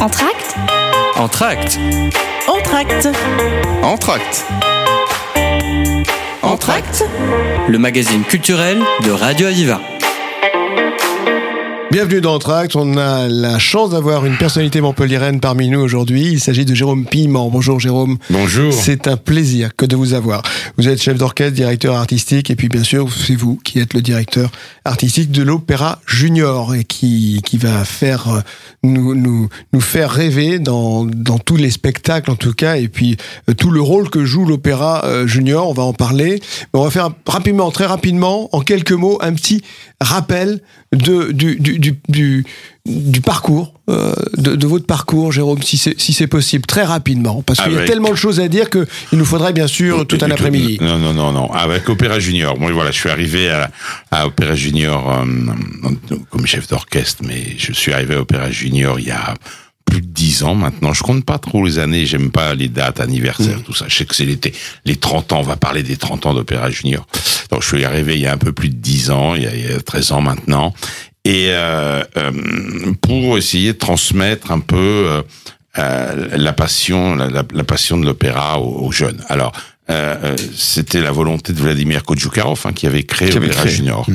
Entracte Entracte Entracte. Entracte Entracte. Le magazine culturel de Radio Aviva. Bienvenue dans Entracte. On a la chance d'avoir une personnalité montpelliéraine parmi nous aujourd'hui. Il s'agit de Jérôme Piment. Bonjour Jérôme. Bonjour. C'est un plaisir que de vous avoir. Vous êtes chef d'orchestre, directeur artistique, et puis bien sûr, c'est vous qui êtes le directeur artistique de l'Opéra Junior et qui, qui va faire euh, nous, nous, nous faire rêver dans, dans tous les spectacles en tout cas, et puis euh, tout le rôle que joue l'Opéra euh, Junior. On va en parler. On va faire rapidement, très rapidement, en quelques mots, un petit rappel de, du, du, du, du, parcours, euh, de, de votre parcours, Jérôme, si c'est si c'est possible, très rapidement, parce qu'il y a tellement de choses à dire que il nous faudrait bien sûr tout un après-midi. Non, non, non, non. Avec Opéra Junior. Bon, voilà, je suis arrivé à, à Opéra Junior euh, comme chef d'orchestre, mais je suis arrivé à Opéra Junior il y a plus de dix ans maintenant. Je compte pas trop les années, j'aime pas les dates, anniversaires, Mm. tout ça. Je sais que c'est l'été. Les 30 ans, on va parler des 30 ans d'Opéra Junior. Donc, je suis arrivé il y a un peu plus de 10 ans, il y a, il y a 13 ans maintenant. Et euh, euh, pour essayer de transmettre un peu euh, euh, la passion, la, la- la passion de l'opéra aux, aux jeunes. Alors, euh, euh, c'était la volonté de Vladimir Kodjoukarov hein, qui avait créé créé. Junior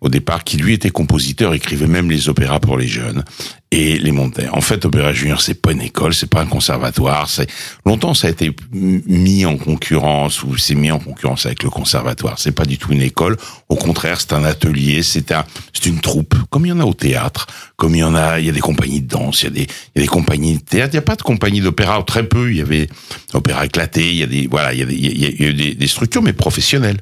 au départ, qui lui était compositeur, écrivait même les opéras pour les jeunes et les montait. En fait, Opéra Junior, c'est pas une école, c'est pas un conservatoire. C'est longtemps ça a été mis en concurrence ou c'est mis en concurrence avec le conservatoire. C'est pas du tout une école. Au contraire, c'est un atelier, c'est un, c'est une troupe, comme il y en a au théâtre, comme il y en a, il y a des compagnies de danse, il y a des, il y a des compagnies de théâtre. Il y a pas de compagnie d'opéra, très peu. Il y avait opéra éclaté, il y a des, voilà, il y a il y a, des, des structures, mais professionnelles.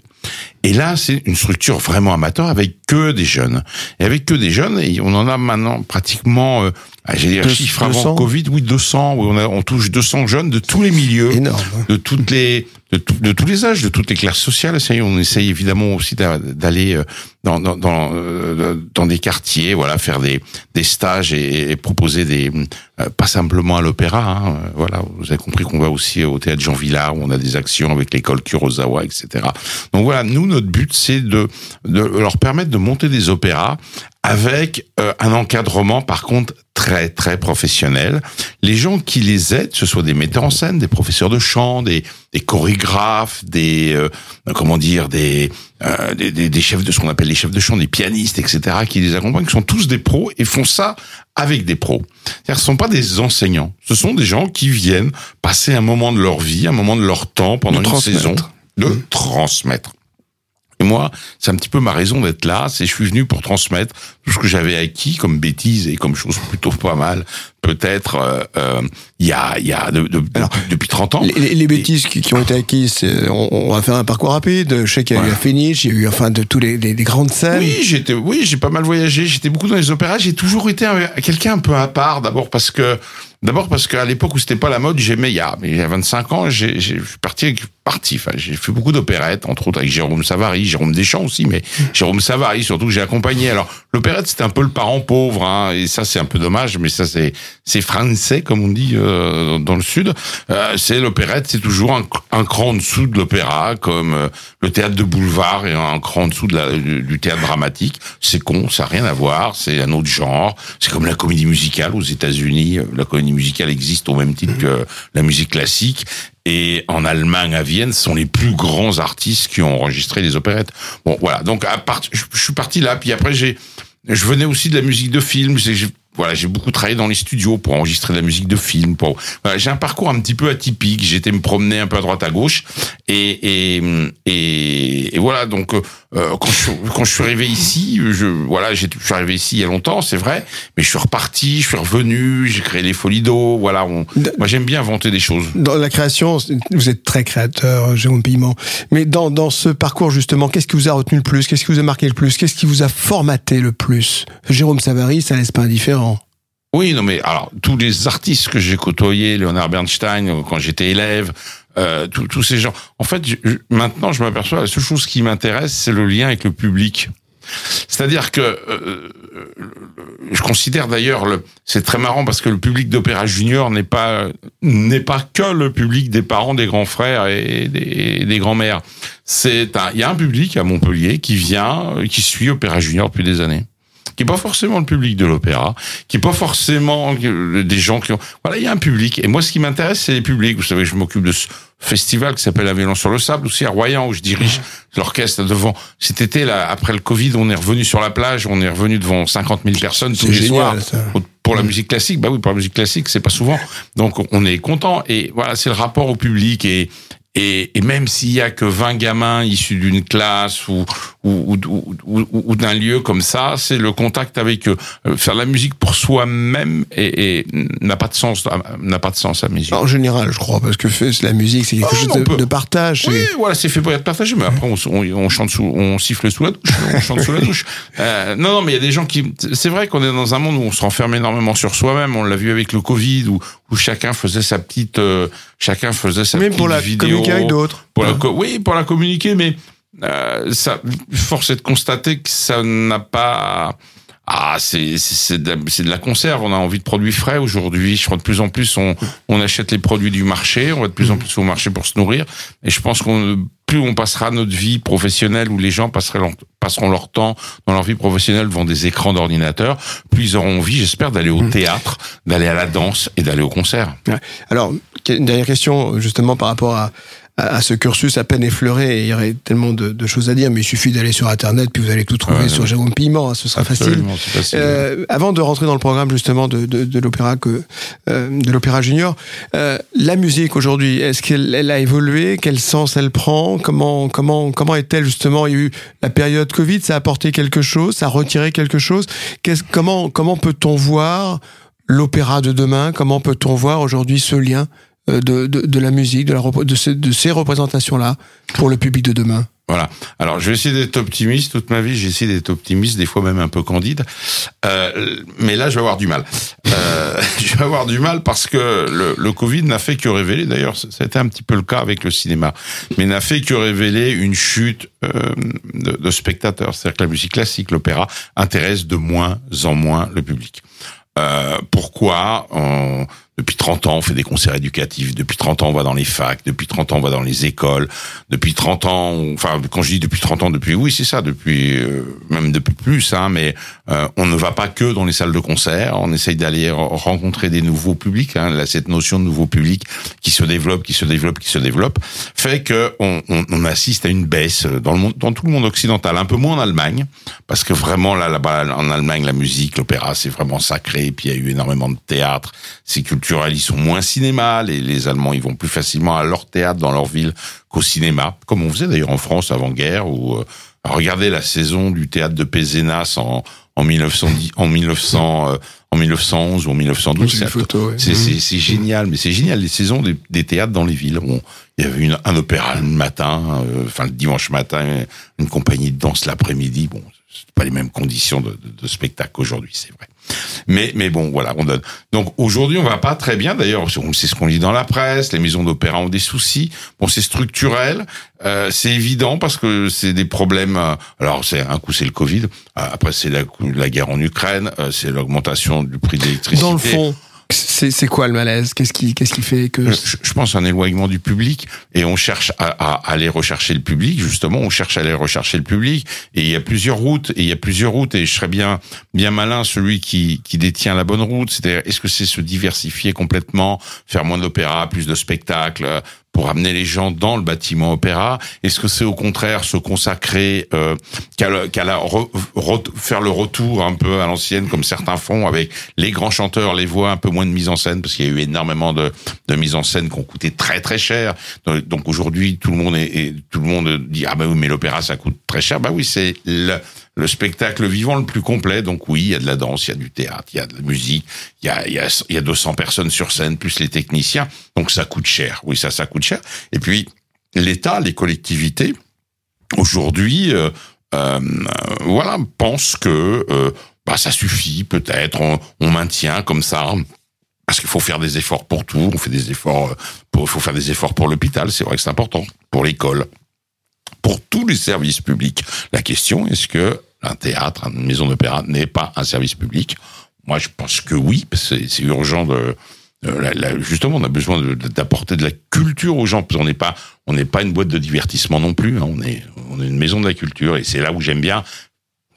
Et là, c'est une structure vraiment amateur avec que des jeunes. Et avec que des jeunes, et on en a maintenant pratiquement, euh, ah, j'ai des chiffres 200? avant Covid, oui, 200, oui, on, a, on touche 200 jeunes de tous les milieux Énorme. de toutes les de, de tous les âges, de toutes les classes sociales. On essaye évidemment aussi d'a- d'aller euh, dans dans dans, euh, dans des quartiers, voilà, faire des des stages et, et proposer des euh, pas simplement à l'opéra. Hein, voilà, vous avez compris qu'on va aussi au théâtre Jean Villard où on a des actions avec l'école Kurosawa, etc. Donc voilà, nous notre but c'est de de leur permettre de monter des opéras avec euh, un encadrement par contre très très professionnel. Les gens qui les aident, ce soit des metteurs en scène, des professeurs de chant, des, des chorégraphes, des euh, comment dire, des, euh, des, des chefs de ce qu'on appelle les chefs de chant, des pianistes, etc. qui les accompagnent, qui sont tous des pros et font ça avec des pros. C'est-à-dire, ce sont pas des enseignants, ce sont des gens qui viennent passer un moment de leur vie, un moment de leur temps pendant une saison, de transmettre. Et moi, c'est un petit peu ma raison d'être là. C'est je suis venu pour transmettre tout ce que j'avais acquis comme bêtises et comme choses plutôt pas mal. Peut-être euh, euh, il y a il y a de- de- Alors, depuis 30 ans. Les, bêtises qui, qui ont été acquises, c'est- on, on va faire un parcours rapide. Je sais qu'il y a eu la Féniche, il y a eu enfin de tous les, les- les grandes scènes. Oui, j'étais, oui, j'ai pas mal voyagé. J'étais beaucoup dans les opéras. J'ai toujours été un- quelqu'un un peu à part. D'abord parce que, d'abord parce qu'à l'époque où c'était pas la mode, j'aimais. Il y a, il y a 25 ans, j'ai, parti, avec- parti. Enfin, j'ai fait beaucoup d'opérettes, entre autres avec Jérôme Savary, Jérôme Deschamps aussi, mais Jérôme Savary surtout que j'ai accompagné. Alors, l'opérette c'était un peu le parent pauvre, hein, et ça c'est un peu dommage, mais ça c'est, c'est français comme on dit euh, dans le sud. Euh, c'est l'opérette, c'est toujours un, un cran en dessous de l'opéra, comme euh, le théâtre de boulevard et un cran en dessous de la, du, du théâtre dramatique. C'est con, ça n'a rien à voir, c'est un autre genre. C'est comme la comédie musicale aux États-Unis. Euh, La comédie musicale existe au même titre que la musique classique. Et en Allemagne, à Vienne, ce sont les plus grands artistes qui ont enregistré les opérettes. Bon, voilà. Donc, à part, je, suis parti là. Puis après, j'ai, je venais aussi de la musique de film. J'ai- voilà, j'ai beaucoup travaillé dans les studios pour enregistrer de la musique de film. Pour, j'ai un parcours un petit peu atypique. J'étais me promener un peu à droite à gauche, et et voilà. Donc, euh, quand je suis, quand je suis arrivé ici, je voilà, je suis arrivé ici il y a longtemps, c'est vrai, mais je suis reparti, je suis revenu, j'ai créé les Folies d'eau. Voilà, on, moi j'aime bien inventer des choses. Dans la création, vous êtes très créateur, Jérôme Piment. Mais dans, dans ce parcours, justement, qu'est-ce qui vous a retenu le plus Qu'est-ce qui vous a marqué le plus Qu'est-ce qui vous a formaté le plus? Jérôme Savary, ça laisse pas indifférent. Oui, non, mais alors tous les artistes que j'ai côtoyés, Leonard Bernstein, euh, quand j'étais élève, euh, tous ces gens. En fait, je- maintenant, je m'aperçois la seule chose qui m'intéresse, c'est le lien avec le public. C'est-à-dire que euh, je considère d'ailleurs le c'est très marrant parce que le public d'Opéra Junior n'est pas n'est pas que le public des parents, des grands frères et des, des grands-mères. C'est il y a un public à Montpellier qui vient, qui suit Opéra Junior depuis des années. Qui est pas forcément le public de l'opéra, qui est pas forcément des gens qui ont. Voilà, il y a un public. Et moi, ce qui m'intéresse, c'est les publics. Vous savez, je m'occupe de ce festival qui s'appelle Avion sur le sable, aussi à Royan, où je dirige l'orchestre devant. Cet été, là, après le Covid, on est revenu sur la plage, on est revenu devant 50 000 personnes tous les soirs. ça. Pour la musique classique, bah oui, pour la musique classique, c'est pas souvent. Donc on est content. Et voilà, c'est le rapport au public et et, et même s'il y a que 20 gamins issus d'une classe ou ou, ou, ou, ou- d'un lieu comme ça, c'est le contact avec eux. Euh, Faire la musique pour soi-même et, et n'a pas de sens, n'a pas de sens à mes yeux. En général, je crois, parce que la musique, c'est quelque Ah, chose de, partage. Oui, voilà, c'est fait pour être partagé, mais après on, on chante sous, on siffle sous la douche, on chante sous la douche. Euh, non, non, mais il y a des gens qui, c'est vrai qu'on est dans un monde où on se renferme énormément sur soi-même. On l'a vu avec le Covid, où, où chacun faisait sa petite, euh, chacun faisait sa Même petite pour la vidéo. communiquer avec d'autres. Oui, pour la communiquer, mais euh, ça, force est de constater que ça n'a pas. Ah, c'est c'est c'est de, de la conserve. On a envie de produits frais aujourd'hui. Je crois de plus en plus on on achète les produits du marché. On va de plus en plus au marché pour se nourrir. Et je pense qu'on plus on passera notre vie professionnelle où les gens passeront leur temps dans leur vie professionnelle devant des écrans d'ordinateur, plus ils auront envie, j'espère, d'aller au théâtre, d'aller à la danse et d'aller au concert. Ouais. Alors, une dernière question, justement, par rapport à, à, à ce cursus à peine effleuré. Et il y aurait tellement de, de choses à dire, mais il suffit d'aller sur Internet, puis vous allez tout trouver Ouais, sur ouais. Jérôme Piment, hein, ce sera facile. Absolument, c'est facile. Euh, avant de rentrer dans le programme justement de, de, de l'opéra que euh, de l'opéra junior, euh, la musique aujourd'hui, est-ce qu'elle elle a évolué? Quel sens elle prend? Comment comment comment est-elle justement? Il y a eu la période Covid, ça a apporté quelque chose, ça a retiré quelque chose. Qu'est-ce comment comment peut-on voir l'opéra de demain? Comment peut-on voir aujourd'hui ce lien de, de, de la musique, de, la, de, ces, représentations-là pour le public de demain Voilà. Alors, je vais essayer d'être optimiste. Toute ma vie, j'ai essayé d'être optimiste, des fois même un peu candide. Euh, mais là, je vais avoir du mal. Euh, je vais avoir du mal parce que le, Covid n'a fait que révéler, d'ailleurs, été un petit peu le cas avec le cinéma, mais n'a fait que révéler une chute euh, de, spectateurs. C'est-à-dire que la musique classique, l'opéra, intéresse de moins en moins le public. Euh, pourquoi? On- Depuis 30 ans, on fait des concerts éducatifs. Depuis 30 ans, on va dans les facs. Depuis 30 ans, on va dans les écoles. Depuis 30 ans, enfin, quand je dis depuis 30 ans, depuis, oui, c'est ça, depuis, euh, même depuis plus, hein, mais euh, on ne va pas que dans les salles de concert. On essaye d'aller re- rencontrer des nouveaux publics. Hein, là, cette notion de nouveau public qui se développe, qui se développe, qui se développe, fait que on, on, assiste à une baisse dans le monde, dans tout le monde occidental, un peu moins en Allemagne, parce que vraiment là, là-bas, en Allemagne, la musique, l'opéra, c'est vraiment sacré. Puis il y a eu énormément de théâtre. C'est culturel, ils sont moins cinéma. Les, les Allemands, ils vont plus facilement à leur théâtre dans leur ville qu'au cinéma, comme on faisait d'ailleurs en France avant-guerre. Ou euh, regardez la saison du théâtre de Pézenas en en 1910, en 1900, euh, en 1911 ou en 1912. J'ai c'est ouais. génial, mais c'est génial les saisons des, des théâtres dans les villes. On- il y avait une, un opéra le matin, euh, enfin le dimanche matin, une compagnie de danse l'après-midi. Bon, c'est pas les mêmes conditions de, de, de spectacle qu'aujourd'hui, c'est vrai. Mais mais bon, voilà, on donne. Donc aujourd'hui, on va pas très bien. D'ailleurs, c'est ce qu'on lit dans la presse. Les maisons d'opéra ont des soucis. Bon, c'est structurel, euh, c'est évident parce que c'est des problèmes. euh, alors, c'est un coup, c'est le Covid. euh, Après, c'est la, la guerre en Ukraine. euh, c'est l'augmentation du prix de l'électricité. Dans le fond, c'est quoi le malaise? Qu'est-ce qui qui fait que Je, je pense un éloignement du public et on cherche à, à aller rechercher le public justement on cherche à aller rechercher le public et il y a plusieurs routes et il y a plusieurs routes et je serais bien bien malin celui qui qui détient la bonne route c'est-à-dire est-ce que c'est se diversifier complètement faire moins d'opéra plus de spectacles euh, pour amener les gens dans le bâtiment opéra Est-ce que c'est au contraire se consacrer euh, qu'à re- re- faire le retour un peu à l'ancienne comme certains font avec les grands chanteurs, les voix, un peu moins de mise en scène parce qu'il y a eu énormément de, de mise en scène qui ont coûté très très cher. Donc, aujourd'hui tout le monde est, est- tout le monde dit ah bah oui mais l'opéra ça coûte très cher. Bah oui c'est le, le spectacle vivant le plus complet. Donc oui il y a de la danse, il y a du théâtre, il y a de la musique, il y a y a, y a 200 personnes sur scène plus les techniciens. Donc ça coûte cher. Oui ça ça coûte cher. Et puis l'État, les collectivités aujourd'hui, euh, euh, voilà, pensent que euh, bah, ça suffit, peut-être, on, on maintient comme ça. Parce qu'il faut faire des efforts pour tout, on fait des efforts, euh, pour, il faut faire des efforts pour l'hôpital, c'est vrai que c'est important, pour l'école, pour tous les services publics. La question, est-ce que un théâtre, une maison d'opéra n'est pas un service public? Moi, je pense que oui, c'est urgent de, euh, justement, on a besoin d'apporter de la culture aux gens. Qu'on n'est pas, on n'est pas une boîte de divertissement non plus. hein. On est, on est une maison de la culture, et c'est là où j'aime bien.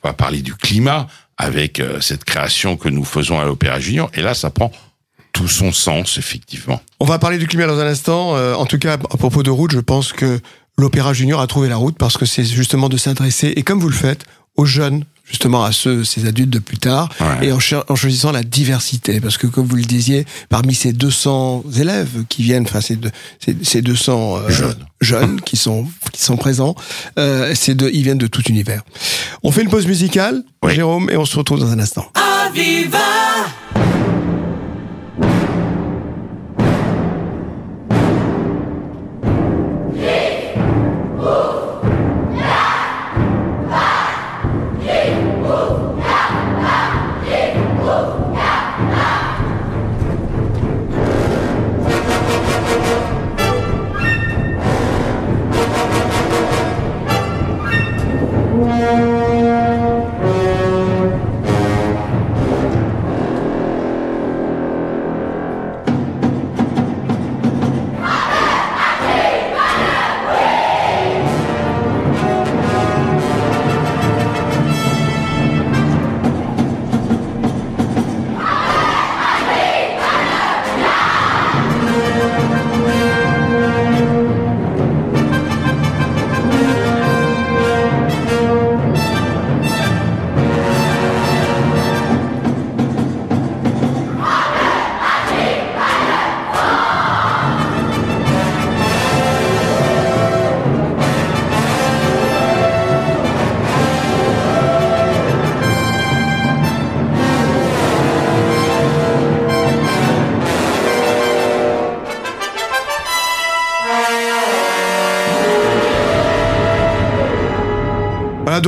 On va parler du climat. avec euh, cette création que nous faisons à l'Opéra Junior. Et là, ça prend tout son sens, effectivement. On va parler du climat dans un instant. Euh, en tout cas, à propos de route, je pense que l'Opéra Junior a trouvé la route parce que c'est justement de s'adresser, et comme vous le faites, aux jeunes, justement à ceux, ces adultes de plus tard, Ouais. et en, choisissant la diversité, parce que comme vous le disiez, parmi ces 200 élèves qui viennent, enfin ces, deux- ces, ces 200 euh, Jeunes. jeunes qui sont qui sont présents, euh, c'est de, ils viennent de tout univers. On fait une pause musicale, Oui. Jérôme, et on se retrouve dans un instant. De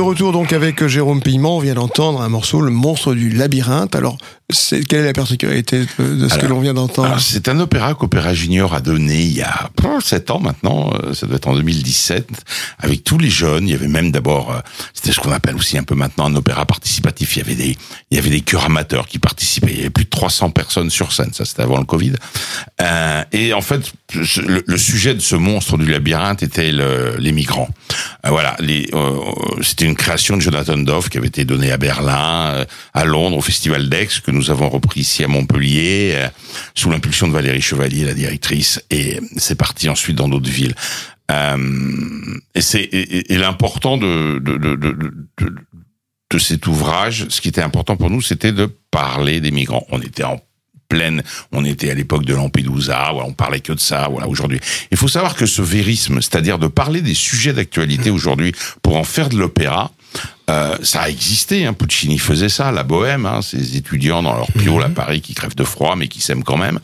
retour donc avec Jérôme Piment, on vient d'entendre un morceau, le monstre du labyrinthe. Alors, c'est, quelle est la particularité de, ce que l'on vient d'entendre c'est un opéra qu'Opéra Junior a donné il y a 7 ans maintenant, euh, ça doit être en 2017, avec tous les jeunes. Il y avait même d'abord, euh, c'était ce qu'on appelle aussi un peu maintenant un opéra participatif. Il y avait des, il y avait des chœurs amateurs qui participaient. Il y avait plus de 300 personnes sur scène. Ça, c'était avant le Covid. Euh, et en fait, le, le sujet de ce monstre du labyrinthe était le- les migrants. Euh, voilà, les, euh, c'était une création de Jonathan Doff qui avait été donnée à Berlin, euh, à Londres, au Festival d'Aix, que nous avons repris ici à Montpellier, euh, sous l'impulsion de Valérie Chevalier, la directrice, et c'est parti ensuite dans d'autres villes. Euh, et c'est et, l'important de de, de, de, cet ouvrage, ce qui était important pour nous, c'était de parler des migrants. On était pleine, on était à l'époque de Lampedusa, voilà, on parlait que de ça, voilà, aujourd'hui. Il faut savoir que ce vérisme, c'est-à-dire de parler des sujets d'actualité aujourd'hui pour en faire de l'opéra, euh, ça a existé. Hein. Puccini faisait ça, la bohème, hein, ces étudiants dans leur piole à Paris qui crèvent de froid mais qui s'aiment quand même.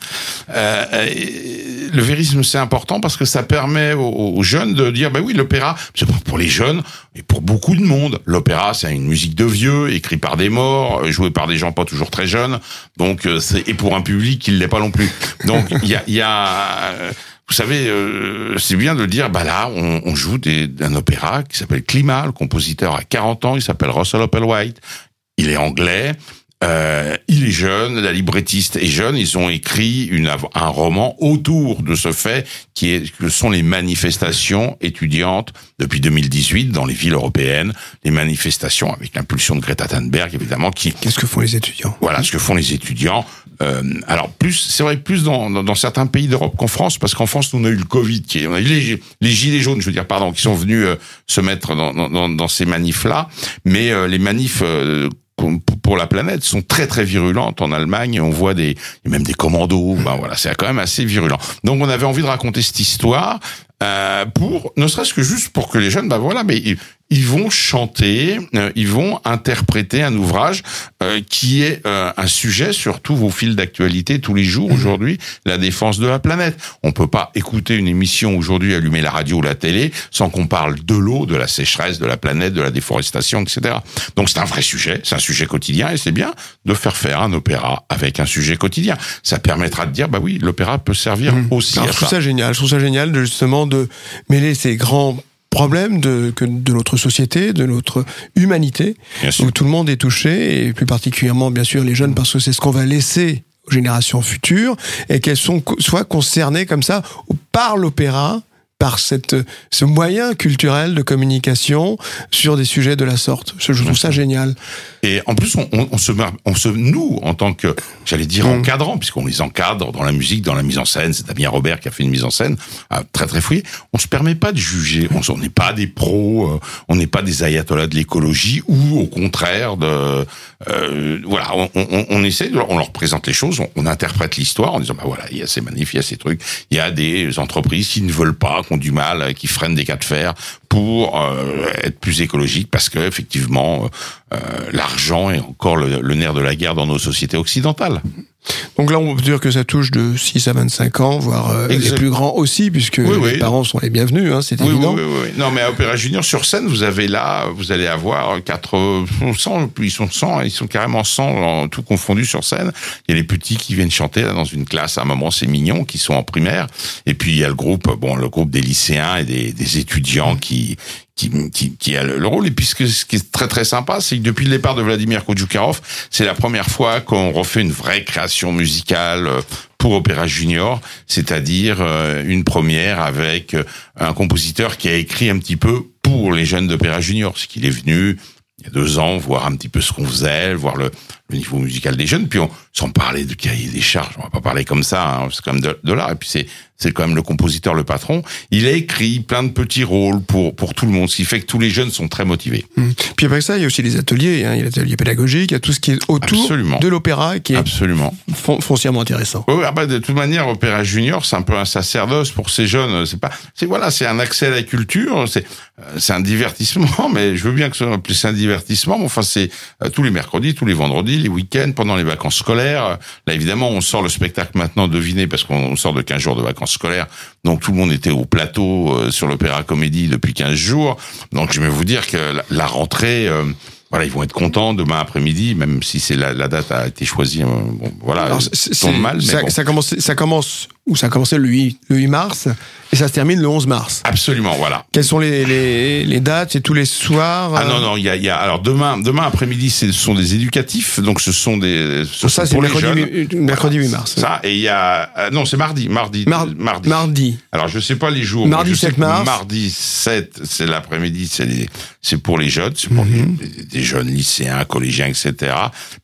Euh, et le vérisme, c'est important parce que ça permet aux, aux jeunes de dire, bah oui, l'opéra, c'est pour- pour les jeunes et pour beaucoup de monde. L'opéra, c'est une musique de vieux, écrit par des morts, euh, joué par des gens pas toujours très jeunes. Donc, euh, c'est et pour un public qui ne l'est pas non plus. Donc, il y a, y a euh, vous savez, euh, c'est bien de dire, bah là, on, joue des, opéra qui s'appelle Climat. Le compositeur a 40 ans, il s'appelle Russell Opplewhite. Il est anglais. Euh, il est jeune, la librettiste est jeune. Ils ont écrit une, un roman autour de ce fait qui est que sont les manifestations étudiantes depuis 2018 dans les villes européennes, les manifestations avec l'impulsion de Greta Thunberg évidemment qui Qu'est-ce que font les étudiants? Voilà ce que font les étudiants. Euh, alors plus, c'est vrai plus dans, dans, dans certains pays d'Europe qu'en France, parce qu'en France, nous, on a eu le Covid, qui est, on a eu les, les gilets jaunes, je veux dire, pardon, qui sont venus euh, se mettre dans, dans, dans, ces manifs-là, mais euh, les manifs euh, pour la planète sont très très virulentes en Allemagne. On voit des, même des commandos. Ben voilà, c'est quand même assez virulent. Donc on avait envie de raconter cette histoire euh, pour, ne serait-ce que juste pour que les jeunes, ben voilà, mais ils, vont chanter, euh, ils vont interpréter un ouvrage euh, qui est euh, un sujet sur tous vos fils d'actualité tous les jours aujourd'hui, la défense de la planète. On peut pas écouter une émission aujourd'hui, allumer la radio ou la télé, sans qu'on parle de l'eau, de la sécheresse, de la planète, de la déforestation, etc. Donc c'est un vrai sujet, c'est un sujet quotidien, et c'est bien de faire faire un opéra avec un sujet quotidien. Ça permettra de dire, bah oui, l'opéra peut servir aussi Alors, à je trouve ça. ça génial. Je trouve ça génial de justement de mêler ces grands problèmes de, que de notre société, de notre humanité, où tout le monde est touché, et plus particulièrement, bien sûr, les jeunes, parce que c'est ce qu'on va laisser aux générations futures, et qu'elles soient concernées comme ça par l'opéra, par cette, ce moyen culturel de communication sur des sujets de la sorte. Je, trouve ça génial. Et en plus, on, on, on se, on se, nous, en tant que, j'allais dire, Mm. encadrant, puisqu'on les encadre dans la musique, dans la mise en scène, c'est Damien Robert qui a fait une mise en scène euh, très très fouillée, on se permet pas de juger. On n'est pas des pros, euh, on n'est pas des ayatollahs de l'écologie, ou au contraire de, euh, voilà, on, on, on essaie, de leur- on leur présente les choses, on, on interprète l'histoire en disant, bah voilà, il y a ces manifs, il y a ces trucs, il y a des entreprises qui ne veulent pas, qui du mal, euh, qui freinent des cas de fer pour euh, être plus écologiques, parce que effectivement, euh, l'argent est encore le nerf de la guerre dans nos sociétés occidentales. Donc là, on peut dire que ça touche de 6 à 25 ans, voire euh, les plus grands aussi, puisque Oui, oui. les parents sont les bienvenus, hein, c'est Oui, évident. oui, oui. Non, mais à Opéra Junior, sur scène, vous avez là, vous allez avoir 4, 100, ils sont 100, ils sont carrément 100, en tout confondu sur scène. Il y a les petits qui viennent chanter là, dans une classe, à un moment, c'est mignon, qui sont en primaire. Et puis, il y a le groupe, bon, le groupe des lycéens et des, des étudiants qui, qui, qui, qui a le, le rôle. Et puis, ce, ce qui est très, très sympa, c'est que depuis le départ de Vladimir Kodjoukarov, c'est la première fois qu'on refait une vraie création musicale euh, pour Opéra Junior, c'est-à-dire euh, une première avec euh, un compositeur qui a écrit un petit peu pour les jeunes d'Opéra Junior, parce qu'il est venu il y a deux ans voir un petit peu ce qu'on faisait, voir le, le niveau musical des jeunes, puis on, sans parler de cahier des charges, on va pas parler comme ça, hein, c'est même de, de l'art, et puis c'est c'est quand même le compositeur, le patron, il a écrit plein de petits rôles pour pour tout le monde, ce qui fait que tous les jeunes sont très motivés. Mmh. Puis après ça, il y a aussi les ateliers, hein, il y a l'atelier pédagogique, il y a tout ce qui est autour Absolument. de l'opéra qui est Absolument. fon- foncièrement intéressant. Oui, ah bah, de toute manière, Opéra Junior, c'est un peu un sacerdoce pour ces jeunes. C'est pas, c'est voilà, c'est un accès à la culture. C'est, euh, c'est un divertissement, mais je veux bien que ce soit ça un divertissement. Mais enfin, c'est euh, tous les mercredis, tous les vendredis, les week-ends, pendant les vacances scolaires. Là, évidemment, on sort le spectacle maintenant. Devinez, parce qu'on sort de 15 jours de vacances scolaires. Donc tout le monde était au plateau euh, sur l'Opéra Comédie depuis 15 jours. Donc je vais vous dire que la, la rentrée. euh, voilà, ils vont être contents demain après-midi, même si c'est la, la date a été choisie. euh, Bon, voilà, Alors, tombe mal, mais ça, bon. ça commence, ça commence, ou ça a commencé le 8, le 8 mars, et ça se termine le 11 mars. Absolument, voilà. Quelles sont les, les, les dates? C'est tous les soirs Ah euh, non non, il y a, il y a alors demain demain après-midi ce sont des éducatifs donc ce sont des ce Ça, c'est pour les mercredi, mercredi 8 mars. Ça et il y a euh, non c'est mardi mardi Mar- mardi. Mardi. Alors je sais pas les jours. Mardi mais je sais 7 que mars. Mardi 7 c'est l'après-midi c'est pour les jeunes c'est pour Mhm. les- des jeunes lycéens collégiens etc.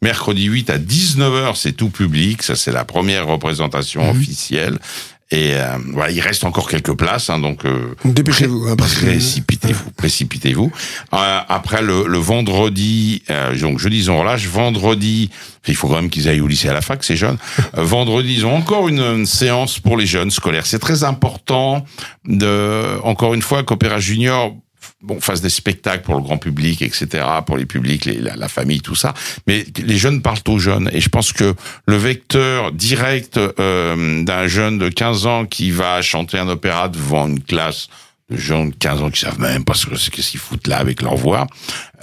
Mercredi 8 à 19h c'est tout public ça c'est la première représentation Mhm. officielle. Et euh, voilà, il reste encore quelques places, hein, donc euh, Dépêchez-vous. hein, Précipitez-vous, précipitez-vous. Euh, après le, le vendredi, euh, donc jeudi ils ont relâche, vendredi, il faut quand même qu'ils aillent au lycée à la fac, ces jeunes. Euh, vendredi ils ont encore une, une séance pour les jeunes scolaires. C'est très important de, encore une fois, qu'Opéra Junior bon, fasse des spectacles pour le grand public, etc., pour les publics, la, la famille, tout ça. Mais les jeunes parlent aux jeunes. Et je pense que le vecteur direct euh, d'un jeune de 15 ans qui va chanter un opéra devant une classe de gens de 15 ans qui savent même pas ce que- ce qu'est-ce qu'ils foutent là avec leur voix,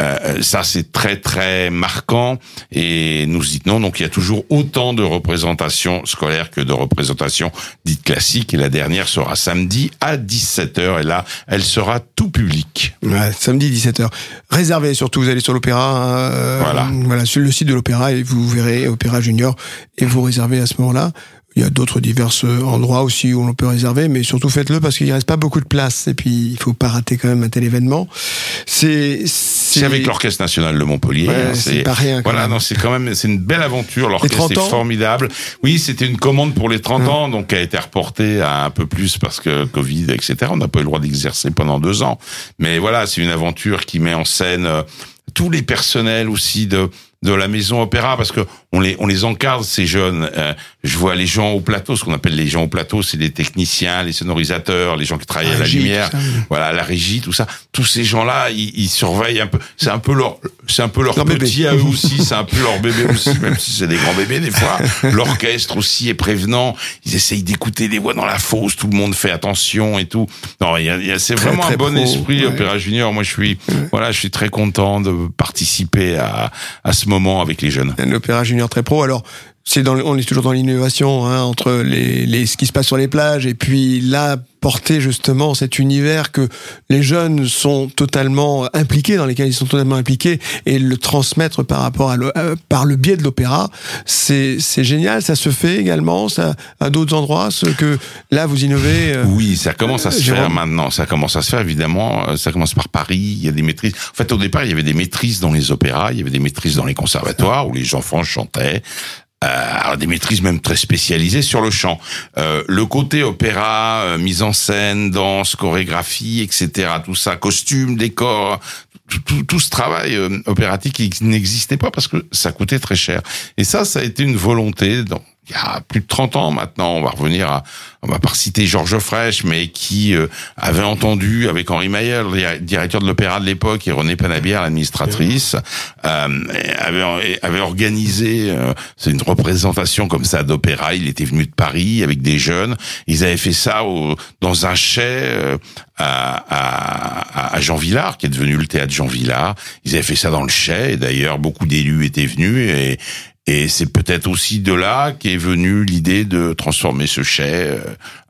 euh, ça c'est très très marquant et nous y tenons. Donc il y a toujours autant de représentations scolaires que de représentations dites classiques. Et la dernière sera samedi à 17h et là elle sera tout public. Ouais, samedi 17h. Réservez surtout, vous allez sur l'opéra, euh, Voilà. voilà, sur le site de l'opéra et vous verrez Opéra Junior et vous réservez à ce moment-là. Il y a d'autres divers endroits aussi où l'on peut réserver, mais surtout faites-le parce qu'il reste pas beaucoup de place et puis il faut pas rater quand même un tel événement. C'est C'est avec l'Orchestre National de Montpellier. Ouais, hein, c'est pas rien, Voilà, même. non, c'est quand même, c'est une belle aventure. L'orchestre 30 est formidable. Oui, c'était une commande pour les 30 Hum. ans, donc qui a été reportée à un peu plus parce que Covid, etc. On n'a pas eu le droit d'exercer pendant deux ans. Mais voilà, c'est une aventure qui met en scène euh, tous les personnels aussi de de la maison opéra parce que on les on les encadre ces jeunes. Euh, je vois les gens au plateau, ce qu'on appelle les gens au plateau, c'est les techniciens, les sonorisateurs, les gens qui travaillent à la régie, lumière, tout ça, oui. voilà la régie, tout ça. Tous ces gens-là, ils, ils surveillent un peu. C'est un peu leur c'est un peu leur, Leur bébé. petit à eux aussi, c'est un peu leur bébé aussi, même si c'est des grands bébés des fois. L'orchestre aussi est prévenant. Ils essayent d'écouter les voix dans la fosse, tout le monde fait attention et tout. Non, il y a, y a- c'est vraiment très un bon pro, esprit ouais. Opéra Junior. Moi, je suis voilà, je suis très content de participer à à ce moment avec les jeunes. un opéra junior très pro. Alors, c'est dans, on est toujours dans l'innovation hein, entre les, les, ce qui se passe sur les plages et puis là porter justement cet univers que les jeunes sont totalement impliqués, dans lesquels ils sont totalement impliqués, et le transmettre par rapport à le, euh, par le biais de l'opéra, c'est c'est génial. Ça se fait également, ça à d'autres endroits, ce que là vous innovez. Euh, oui, ça commence à se faire maintenant. Ça commence à se faire évidemment. Ça commence par Paris. Il y a des maîtrises. En fait, au départ, il y avait des maîtrises dans les opéras, il y avait des maîtrises dans les conservatoires où les enfants chantaient. Euh, des maîtrises même très spécialisées sur le chant. Euh, le côté opéra, euh, mise en scène, danse, chorégraphie, etc. Tout ça, costume, décor, tout, tout, ce travail euh, opératique qui n'existait pas parce que ça coûtait très cher. Et ça, ça a été une volonté. Il y a plus de 30 ans maintenant, on va revenir à, on va pas citer Georges Frêche, mais qui euh, avait entendu avec Henri Mayer, le directeur de l'opéra de l'époque, et René Panabière, l'administratrice, euh, avait, avait organisé euh, c'est une représentation comme ça d'opéra. Il était venu de Paris avec des jeunes. Ils avaient fait ça au, dans un chai euh, à, à, à, Jean Villard, qui est devenu le théâtre Jean Villard. Ils avaient fait ça dans le chai, et d'ailleurs beaucoup d'élus étaient venus et, et c'est peut-être aussi de là qu'est venue l'idée de transformer ce chai euh,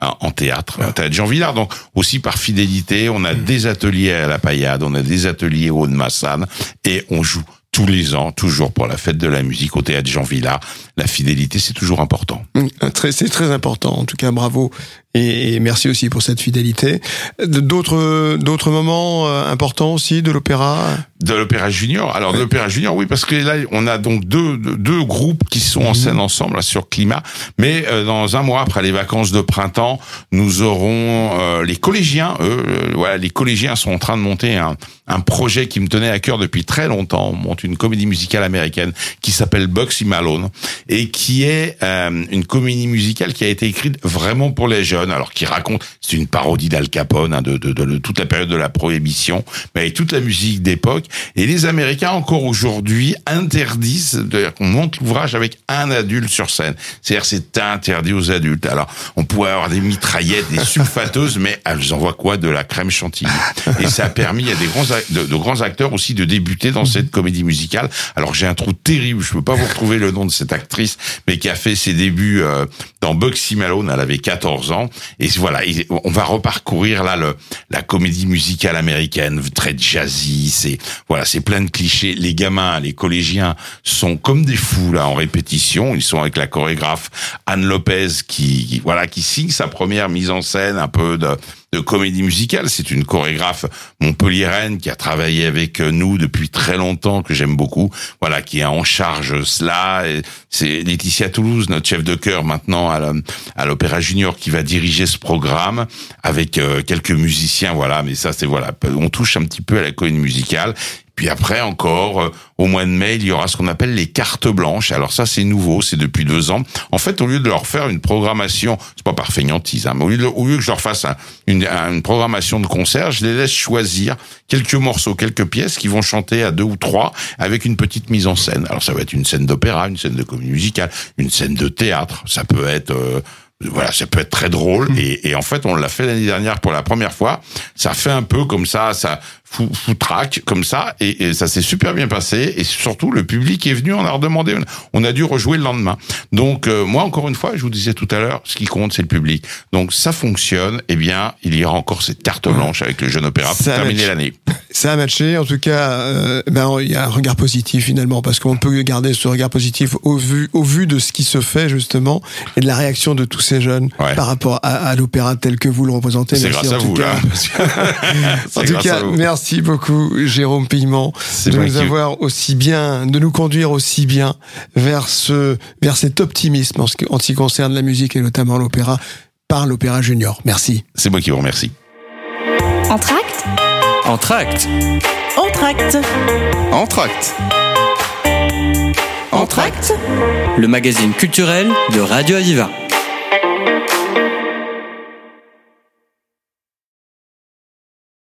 en théâtre, un théâtre Jean Villard. Donc aussi par fidélité, on a mm. des ateliers à la Paillade, on a des ateliers au de Massane et on joue tous les ans, toujours pour la fête de la musique au théâtre Jean Villard. La fidélité, c'est toujours important. Mm, c'est très important. En tout cas, bravo et merci aussi pour cette fidélité. D'autres d'autres moments euh, importants aussi de l'opéra? De l'opéra junior. Alors de l'opéra junior, oui, parce que là on a donc deux deux groupes qui sont en mhm. scène ensemble là, sur climat. Mais euh, dans un mois après les vacances de printemps, nous aurons euh, les collégiens. Eux, voilà, les collégiens sont en train de monter un un projet qui me tenait à cœur depuis très longtemps. On monte une comédie musicale américaine qui s'appelle Bugsy Malone et qui est une comédie musicale qui a été écrite vraiment pour les jeunes alors qui raconte, c'est une parodie d'Al Capone, hein, de, de, de, toute la période de la prohibition, mais avec toute la musique d'époque. Et les Américains, encore aujourd'hui, interdisent qu'on monte l'ouvrage avec un adulte sur scène. C'est-à-dire c'est interdit aux adultes. Alors, on pourrait avoir des mitraillettes, des sulfateuses, mais elles envoient quoi? De la crème chantilly. Et ça a permis à des grands, de, de grands acteurs aussi de débuter dans cette comédie musicale. Alors, j'ai un trou terrible, je peux pas vous retrouver le nom de cette actrice, mais qui a fait ses débuts euh, dans Bugsy Malone, elle avait 14 ans, et voilà, on va reparcourir là le, la comédie musicale américaine, très jazzy. C'est voilà, c'est plein de clichés. Les gamins, les collégiens sont comme des fous là en répétition. Ils sont avec la chorégraphe Anne Lopez qui voilà qui signe sa première mise en scène un peu de de comédie musicale. C'est une chorégraphe montpelliéraine qui a travaillé avec nous depuis très longtemps, que j'aime beaucoup. Voilà, qui est en charge cela. C'est Laetitia Toulouse, notre chef de chœur maintenant à l'Opéra Junior, qui va diriger ce programme avec euh, quelques musiciens. Voilà, mais ça c'est voilà, on touche un petit peu à la comédie musicale. Puis après encore, euh, au mois de mai, il y aura ce qu'on appelle les cartes blanches. Alors ça, c'est nouveau, c'est depuis deux ans. En fait, au lieu de leur faire une programmation, c'est pas par feignantise, hein, mais au lieu, au lieu que je leur fasse une, une, programmation de concert, je les laisse choisir quelques morceaux, quelques pièces qui vont chanter à deux ou trois avec une petite mise en scène. Alors ça va être une scène d'opéra, une scène de comédie musicale, une scène de théâtre. Ça peut être euh, voilà, ça peut être très drôle. Mmh. Et, et, en fait, on l'a fait l'année dernière pour la première fois. Ça fait un peu comme ça, ça fout, track comme ça, et, ça s'est super bien passé. Et surtout, le public est venu, on a redemandé, on a dû rejouer le lendemain. Donc euh, moi, encore une fois, je vous disais tout à l'heure, ce qui compte, c'est le public. Donc ça fonctionne. Eh bien, il y aura encore cette carte blanche avec le jeune opéra pour terminer l'année. Ça a matché. En tout cas, euh, ben il y a un regard positif finalement, parce qu'on peut garder ce regard positif au vu au vu de ce qui se fait justement et de la réaction de tous ces jeunes par rapport à, l'opéra tel que vous le représentez. C'est grâce à vous là. en tout cas, merci beaucoup Jérôme Piment de nous avoir aussi bien, de nous conduire aussi bien vers ce vers cet optimisme en ce qui concerne la musique et notamment l'opéra par l'Opéra Junior. Merci. C'est moi qui vous remercie. Entracte Entracte Entracte Entracte Entracte Le magazine culturel de Radio Aviva.